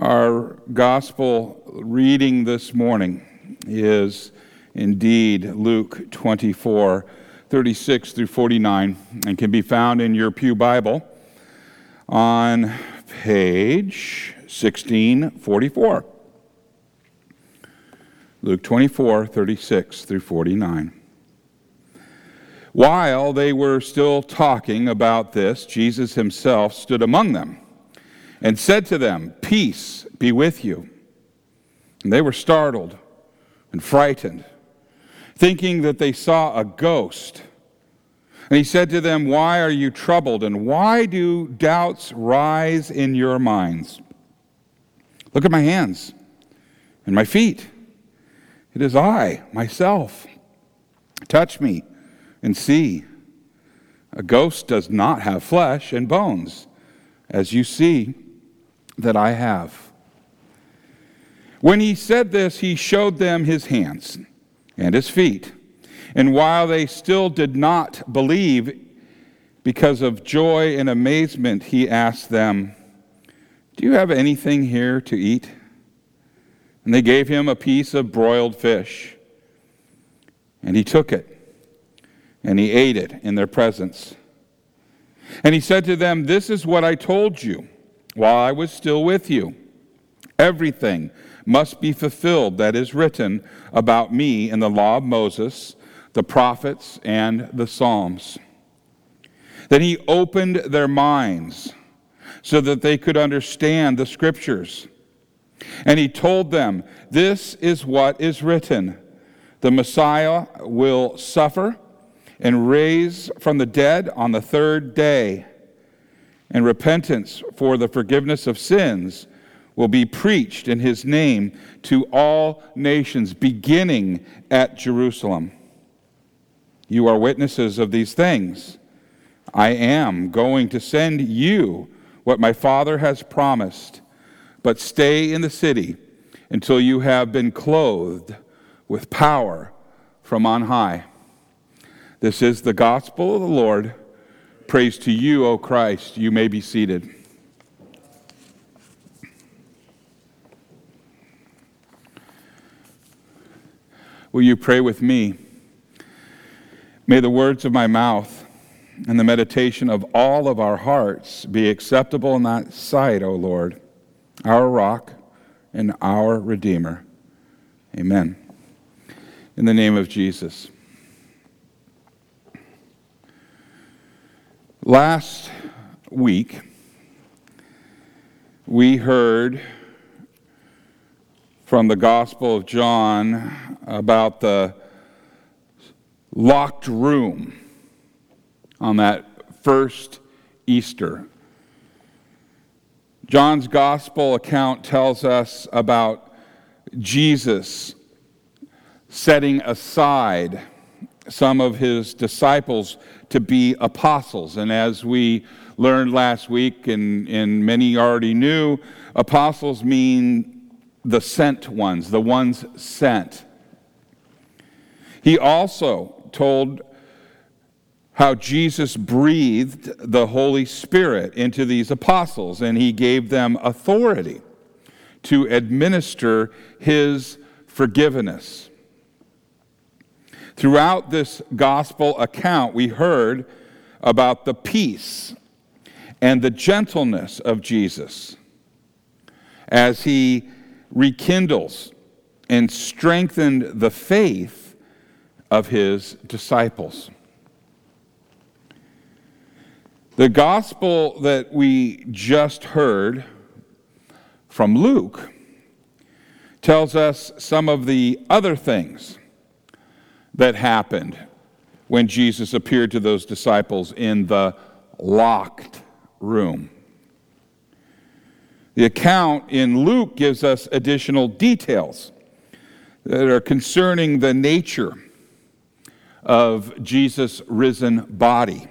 Our gospel reading this morning is indeed Luke 24, 36 through 49, and can be found in your Pew Bible on page 1644. Luke 24, 36 through 49. While they were still talking about this, Jesus himself stood among them and said to them, Peace be with you. And they were startled and frightened, thinking that they saw a ghost. And he said to them, Why are you troubled, and why do doubts rise in your minds? Look at my hands and my feet. It is I, myself. Touch me and see. A ghost does not have flesh and bones, as you see that I have. When he said this, he showed them his hands and his feet. And while they still did not believe, because of joy and amazement, he asked them, Do you have anything here to eat? And they gave him a piece of broiled fish. And he took it, and he ate it in their presence. And he said to them, This is what I told you while I was still with you. Everything must be fulfilled that is written about me in the law of Moses, the prophets, and the Psalms. Then he opened their minds so that they could understand the scriptures. And he told them, This is what is written the Messiah will suffer and raise from the dead on the third day and repentance for the forgiveness of sins will be preached in his name to all nations, beginning at Jerusalem. You are witnesses of these things. I am going to send you what my Father has promised, but stay in the city until you have been clothed with power from on high. This is the gospel of the Lord. Praise to you, O Christ. You may be seated. Will you pray with me? May the words of my mouth and the meditation of all of our hearts be acceptable in that sight, O Lord, our rock and our Redeemer. Amen. In the name of Jesus. Last week, we heard from the Gospel of John about the locked room on that first Easter. John's Gospel account tells us about Jesus setting aside some of his disciples to be apostles. And as we learned last week, and, and many already knew, apostles mean the sent ones, the ones sent. He also told how Jesus breathed the Holy Spirit into these apostles, and he gave them authority to administer his forgiveness. Throughout this gospel account, we heard about the peace and the gentleness of Jesus as he rekindles and strengthened the faith of his disciples. The gospel that we just heard from Luke tells us some of the other things that happened when Jesus appeared to those disciples in the locked room. The account in Luke gives us additional details that are concerning the nature of Jesus' risen body.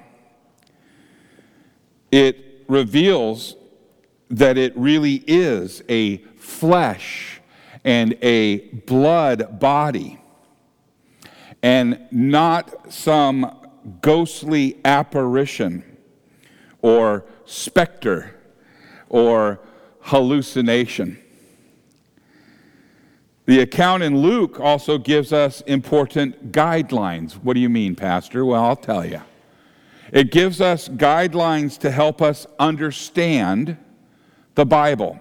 It reveals that it really is a flesh and a blood body and not some ghostly apparition or specter or hallucination. The account in Luke also gives us important guidelines. What do you mean, Pastor? Well, I'll tell you. It gives us guidelines to help us understand the Bible.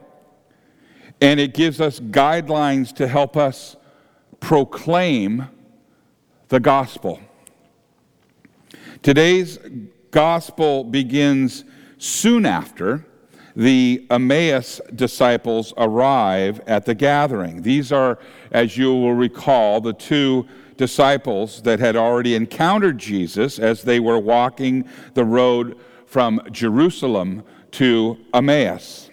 And it gives us guidelines to help us proclaim the gospel. Today's gospel begins soon after the Emmaus disciples arrive at the gathering. These are, as you will recall, the two disciples that had already encountered Jesus as they were walking the road from Jerusalem to Emmaus.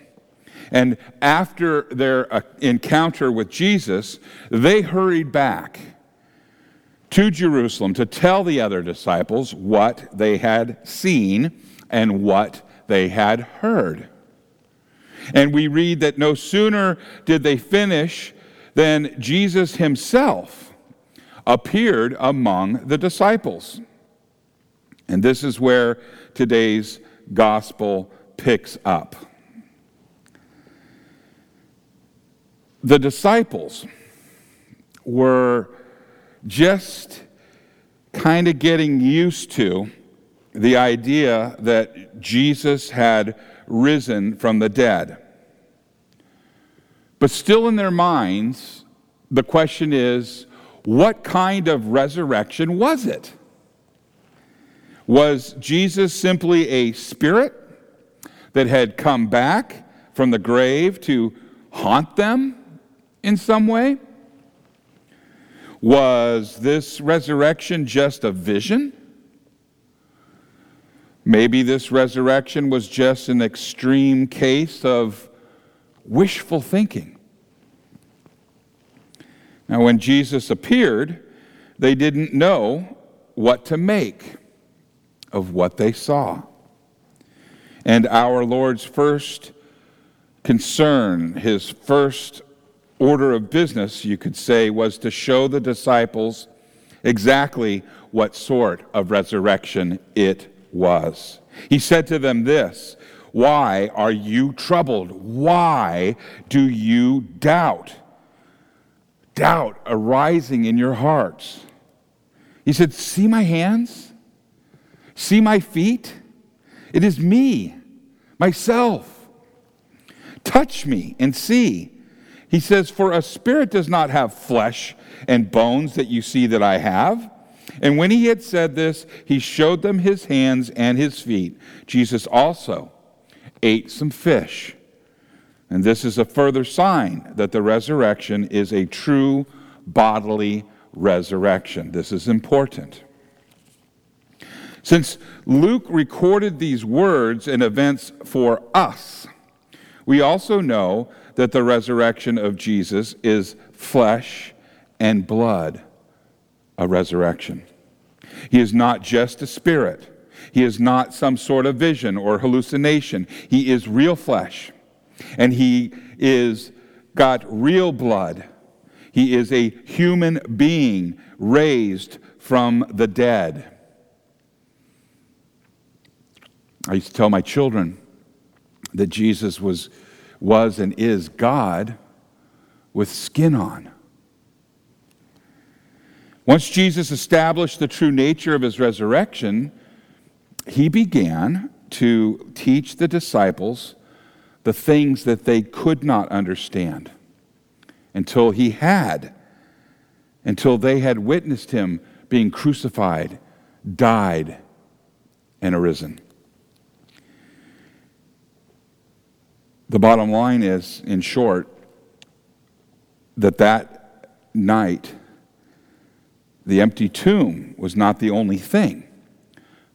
And after their uh, encounter with Jesus, they hurried back to Jerusalem to tell the other disciples what they had seen and what they had heard. And we read that no sooner did they finish than Jesus himself appeared among the disciples. And this is where today's gospel picks up. The disciples were just kind of getting used to the idea that Jesus had risen from the dead. But still in their minds, the question is what kind of resurrection was it? Was Jesus simply a spirit that had come back from the grave to haunt them in some way? Was this resurrection just a vision? Maybe this resurrection was just an extreme case of wishful thinking. Now, when Jesus appeared, they didn't know what to make of what they saw. And our Lord's first concern, his first order of business, you could say, was to show the disciples exactly what sort of resurrection it was. He said to them this Why are you troubled? Why do you doubt? Doubt arising in your hearts. He said, See my hands? See my feet? It is me, myself. Touch me and see. He says, For a spirit does not have flesh and bones that you see that I have. And when he had said this, he showed them his hands and his feet. Jesus also ate some fish. And this is a further sign that the resurrection is a true bodily resurrection. This is important. Since Luke recorded these words and events for us, we also know that the resurrection of Jesus is flesh and blood a resurrection. He is not just a spirit. He is not some sort of vision or hallucination. He is real flesh. And he is got real blood. He is a human being raised from the dead. I used to tell my children that Jesus was, was and is God with skin on. Once Jesus established the true nature of his resurrection, he began to teach the disciples the things that they could not understand until he had, until they had witnessed him being crucified, died, and arisen. The bottom line is, in short, that that night, the empty tomb was not the only thing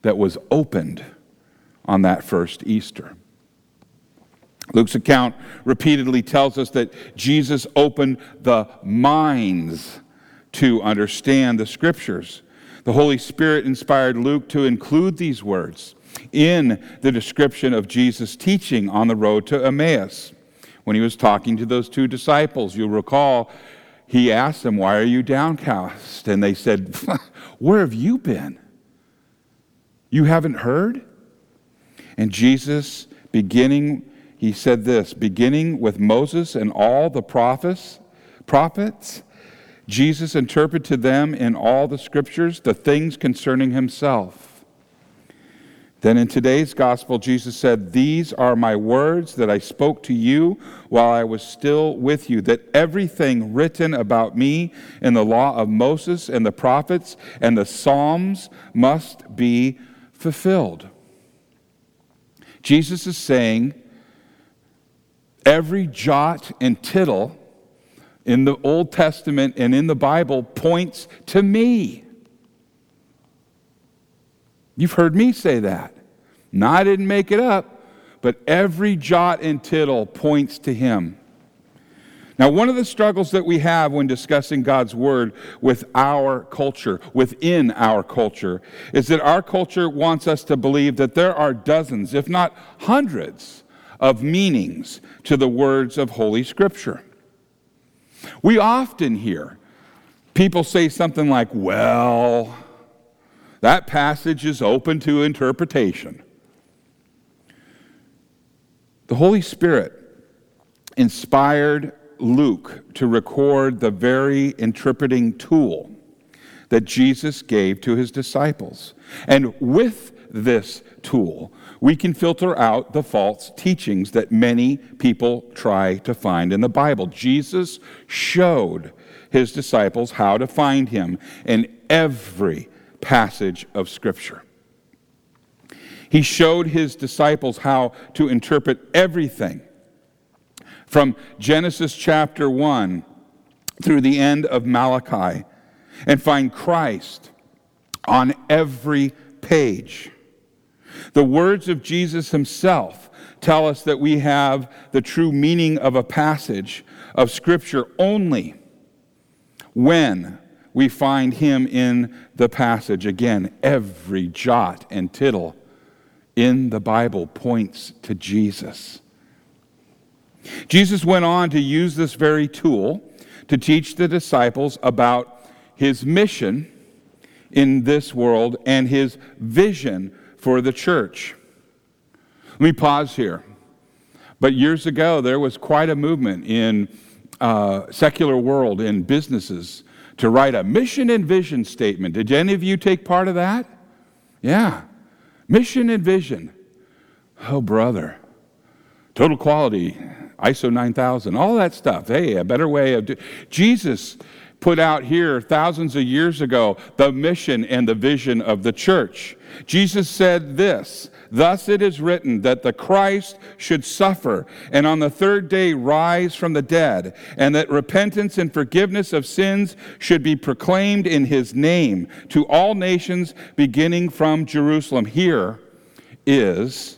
that was opened on that first Easter. Luke's account repeatedly tells us that Jesus opened the minds to understand the scriptures. The Holy Spirit inspired Luke to include these words in the description of Jesus' teaching on the road to Emmaus. When he was talking to those two disciples, you'll recall he asked them, Why are you downcast? And they said, Where have you been? You haven't heard? And Jesus, beginning he said this beginning with Moses and all the prophets, prophets, Jesus interpreted to them in all the scriptures the things concerning himself. Then in today's gospel, Jesus said, These are my words that I spoke to you while I was still with you, that everything written about me in the law of Moses and the prophets and the Psalms must be fulfilled. Jesus is saying, Every jot and tittle in the Old Testament and in the Bible points to me. You've heard me say that. No, I didn't make it up, but every jot and tittle points to him. Now, one of the struggles that we have when discussing God's Word with our culture, within our culture, is that our culture wants us to believe that there are dozens, if not hundreds, of meanings to the words of Holy Scripture. We often hear people say something like, well, that passage is open to interpretation. The Holy Spirit inspired Luke to record the very interpreting tool that Jesus gave to his disciples. And with this tool, we can filter out the false teachings that many people try to find in the Bible. Jesus showed his disciples how to find him in every passage of Scripture. He showed his disciples how to interpret everything from Genesis chapter 1 through the end of Malachi and find Christ on every page. The words of Jesus himself tell us that we have the true meaning of a passage of Scripture only when we find him in the passage. Again, every jot and tittle in the Bible points to Jesus. Jesus went on to use this very tool to teach the disciples about his mission in this world and his vision for the church. Let me pause here. But years ago, there was quite a movement in uh, secular world in businesses to write a mission and vision statement. Did any of you take part of that? Yeah. Mission and vision. Oh, brother. Total quality ISO 9000, all that stuff. Hey, a better way of Jesus put out here thousands of years ago the mission and the vision of the church. Jesus said this Thus it is written that the Christ should suffer and on the third day rise from the dead, and that repentance and forgiveness of sins should be proclaimed in his name to all nations, beginning from Jerusalem. Here is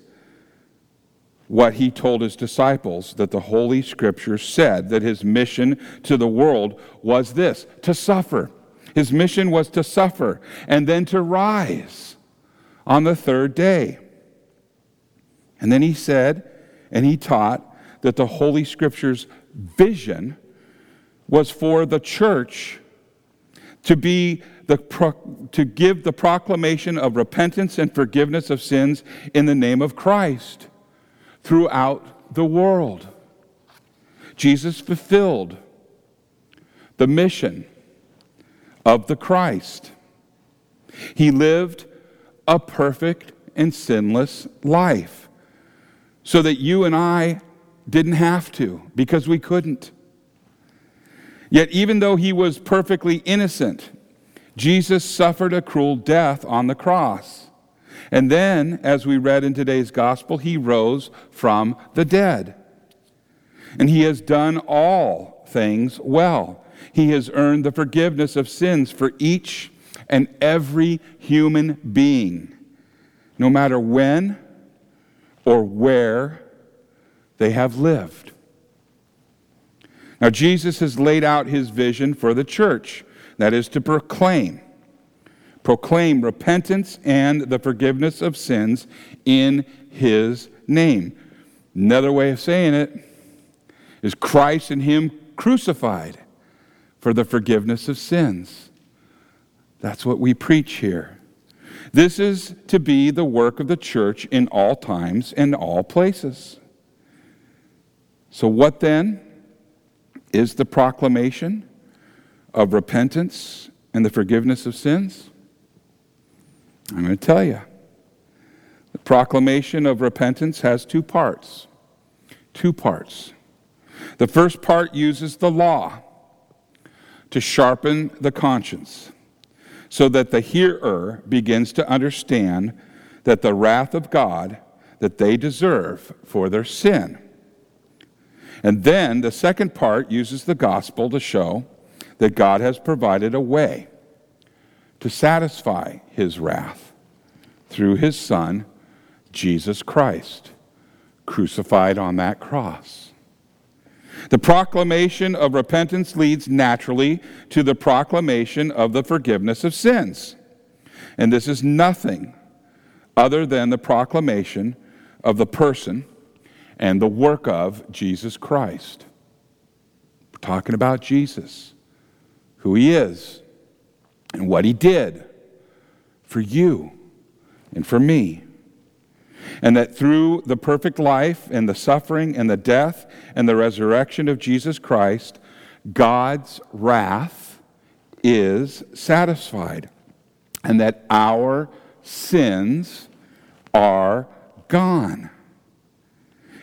what he told his disciples that the Holy Scriptures said that his mission to the world was this to suffer. His mission was to suffer and then to rise on the third day. And then he said, and he taught that the Holy Scriptures' vision was for the church to be the to give the proclamation of repentance and forgiveness of sins in the name of Christ throughout the world. Jesus fulfilled the mission of the Christ. He lived a perfect and sinless life so that you and I didn't have to because we couldn't. Yet, even though he was perfectly innocent, Jesus suffered a cruel death on the cross. And then, as we read in today's gospel, he rose from the dead. And he has done all things well. He has earned the forgiveness of sins for each and every human being, no matter when or where they have lived. Now, Jesus has laid out his vision for the church that is to proclaim proclaim repentance and the forgiveness of sins in his name. Another way of saying it is Christ and him crucified for the forgiveness of sins. That's what we preach here. This is to be the work of the church in all times and all places. So, what then is the proclamation of repentance and the forgiveness of sins? I'm going to tell you. The proclamation of repentance has two parts. Two parts. The first part uses the law to sharpen the conscience so that the hearer begins to understand that the wrath of God that they deserve for their sin. And then the second part uses the gospel to show that God has provided a way to satisfy his wrath through his Son, Jesus Christ, crucified on that cross. The proclamation of repentance leads naturally to the proclamation of the forgiveness of sins. And this is nothing other than the proclamation of the person and the work of Jesus Christ. We're talking about Jesus, who he is, and what he did for you and for me. And that through the perfect life and the suffering and the death and the resurrection of Jesus Christ, God's wrath is satisfied. And that our sins are gone.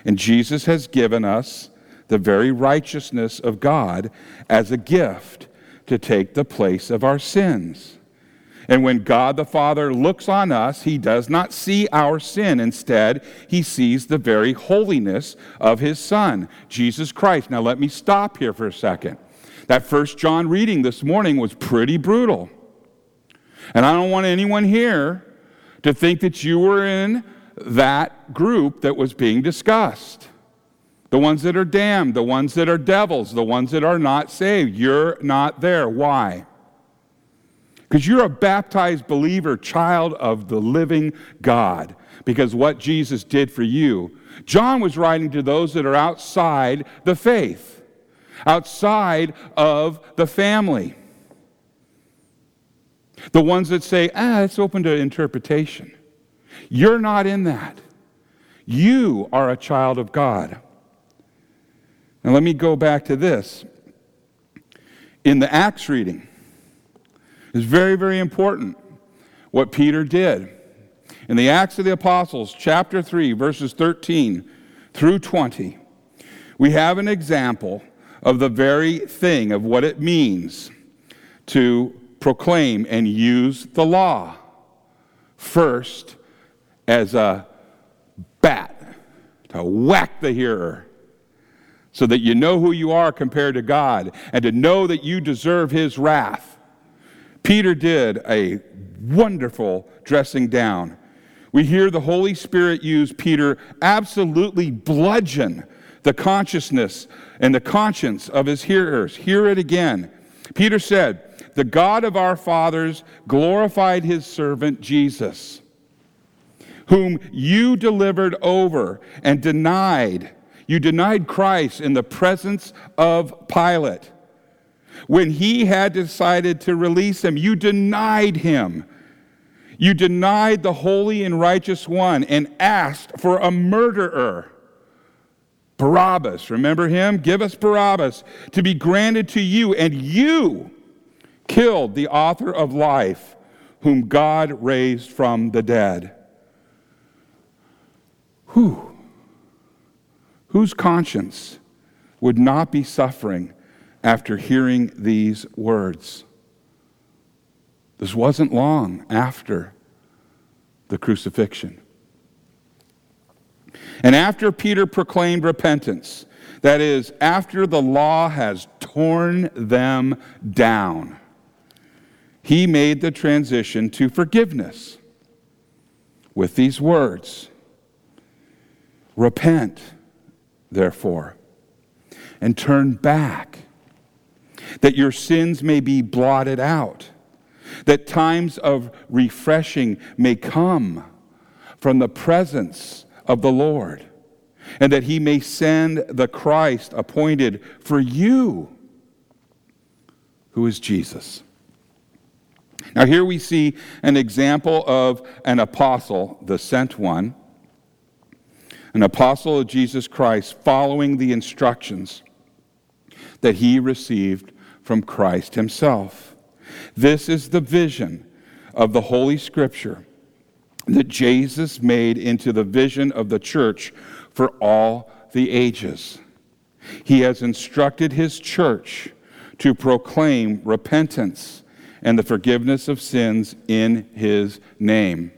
And Jesus has given us the very righteousness of God as a gift to take the place of our sins. And when God the Father looks on us, he does not see our sin. Instead, he sees the very holiness of his Son, Jesus Christ. Now, let me stop here for a second. That first John reading this morning was pretty brutal. And I don't want anyone here to think that you were in that group that was being discussed. The ones that are damned, the ones that are devils, the ones that are not saved. You're not there. Why? Because you're a baptized believer, child of the living God. Because what Jesus did for you. John was writing to those that are outside the faith, outside of the family. The ones that say, ah, it's open to interpretation. You're not in that. You are a child of God. Now, let me go back to this. In the Acts reading, it's very, very important what Peter did. In the Acts of the Apostles, chapter 3, verses 13 through 20, we have an example of the very thing of what it means to proclaim and use the law. First, as a bat to whack the hearer so that you know who you are compared to God and to know that you deserve his wrath. Peter did a wonderful dressing down. We hear the Holy Spirit use Peter absolutely bludgeon the consciousness and the conscience of his hearers. Hear it again. Peter said, The God of our fathers glorified his servant Jesus whom you delivered over and denied. You denied Christ in the presence of Pilate. When he had decided to release him, you denied him. You denied the holy and righteous one and asked for a murderer. Barabbas, remember him? Give us Barabbas to be granted to you, and you killed the author of life, whom God raised from the dead. Who? Whose conscience would not be suffering after hearing these words? This wasn't long after the crucifixion. And after Peter proclaimed repentance, that is, after the law has torn them down, he made the transition to forgiveness with these words Repent, therefore, and turn back, that your sins may be blotted out, that times of refreshing may come from the presence of the Lord, and that he may send the Christ appointed for you, who is Jesus. Now, here we see an example of an apostle, the sent one an apostle of Jesus Christ, following the instructions that he received from Christ himself. This is the vision of the Holy Scripture that Jesus made into the vision of the church for all the ages. He has instructed his church to proclaim repentance and the forgiveness of sins in his name.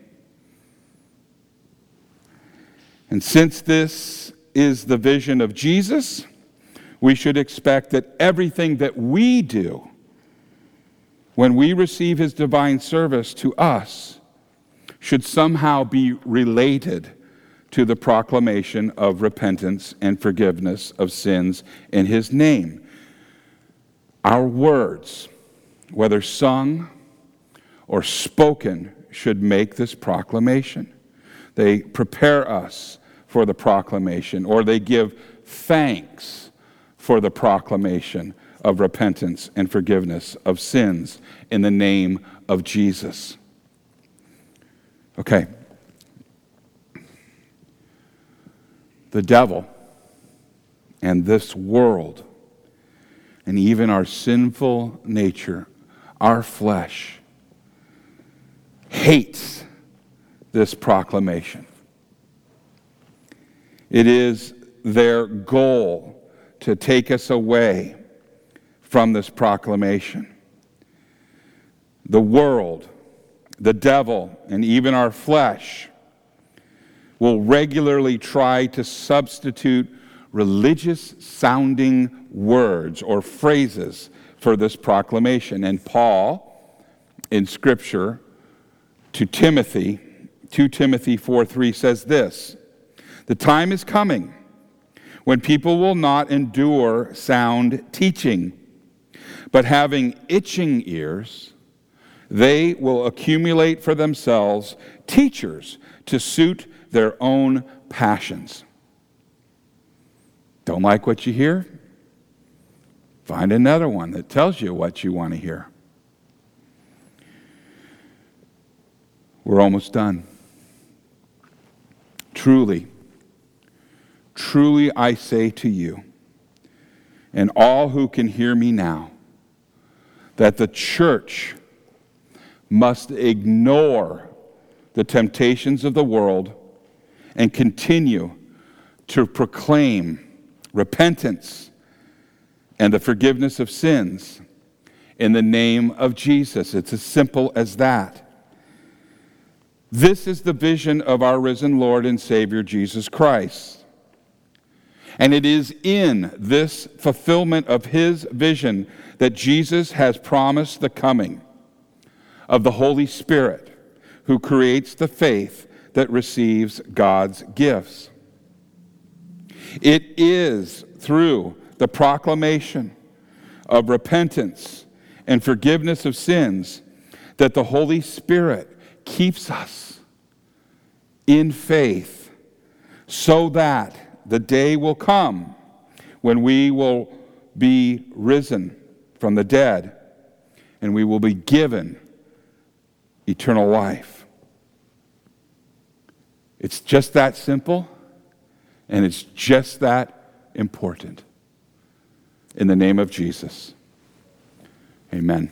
And since this is the vision of Jesus, we should expect that everything that we do when we receive his divine service to us should somehow be related to the proclamation of repentance and forgiveness of sins in his name. Our words, whether sung or spoken, should make this proclamation. They prepare us for the proclamation, or they give thanks for the proclamation of repentance and forgiveness of sins in the name of Jesus. Okay. The devil and this world and even our sinful nature, our flesh, hates this proclamation. It is their goal to take us away from this proclamation. The world, the devil, and even our flesh will regularly try to substitute religious sounding words or phrases for this proclamation. And Paul, in Scripture, to Timothy, 2 Timothy 4 3 says this The time is coming when people will not endure sound teaching, but having itching ears, they will accumulate for themselves teachers to suit their own passions. Don't like what you hear? Find another one that tells you what you want to hear. We're almost done. Truly, truly I say to you, and all who can hear me now, that the church must ignore the temptations of the world and continue to proclaim repentance and the forgiveness of sins in the name of Jesus. It's as simple as that. This is the vision of our risen Lord and Savior Jesus Christ. And it is in this fulfillment of his vision that Jesus has promised the coming of the Holy Spirit, who creates the faith that receives God's gifts. It is through the proclamation of repentance and forgiveness of sins that the Holy Spirit keeps us in faith so that the day will come when we will be risen from the dead and we will be given eternal life. It's just that simple, and it's just that important. In the name of Jesus, amen.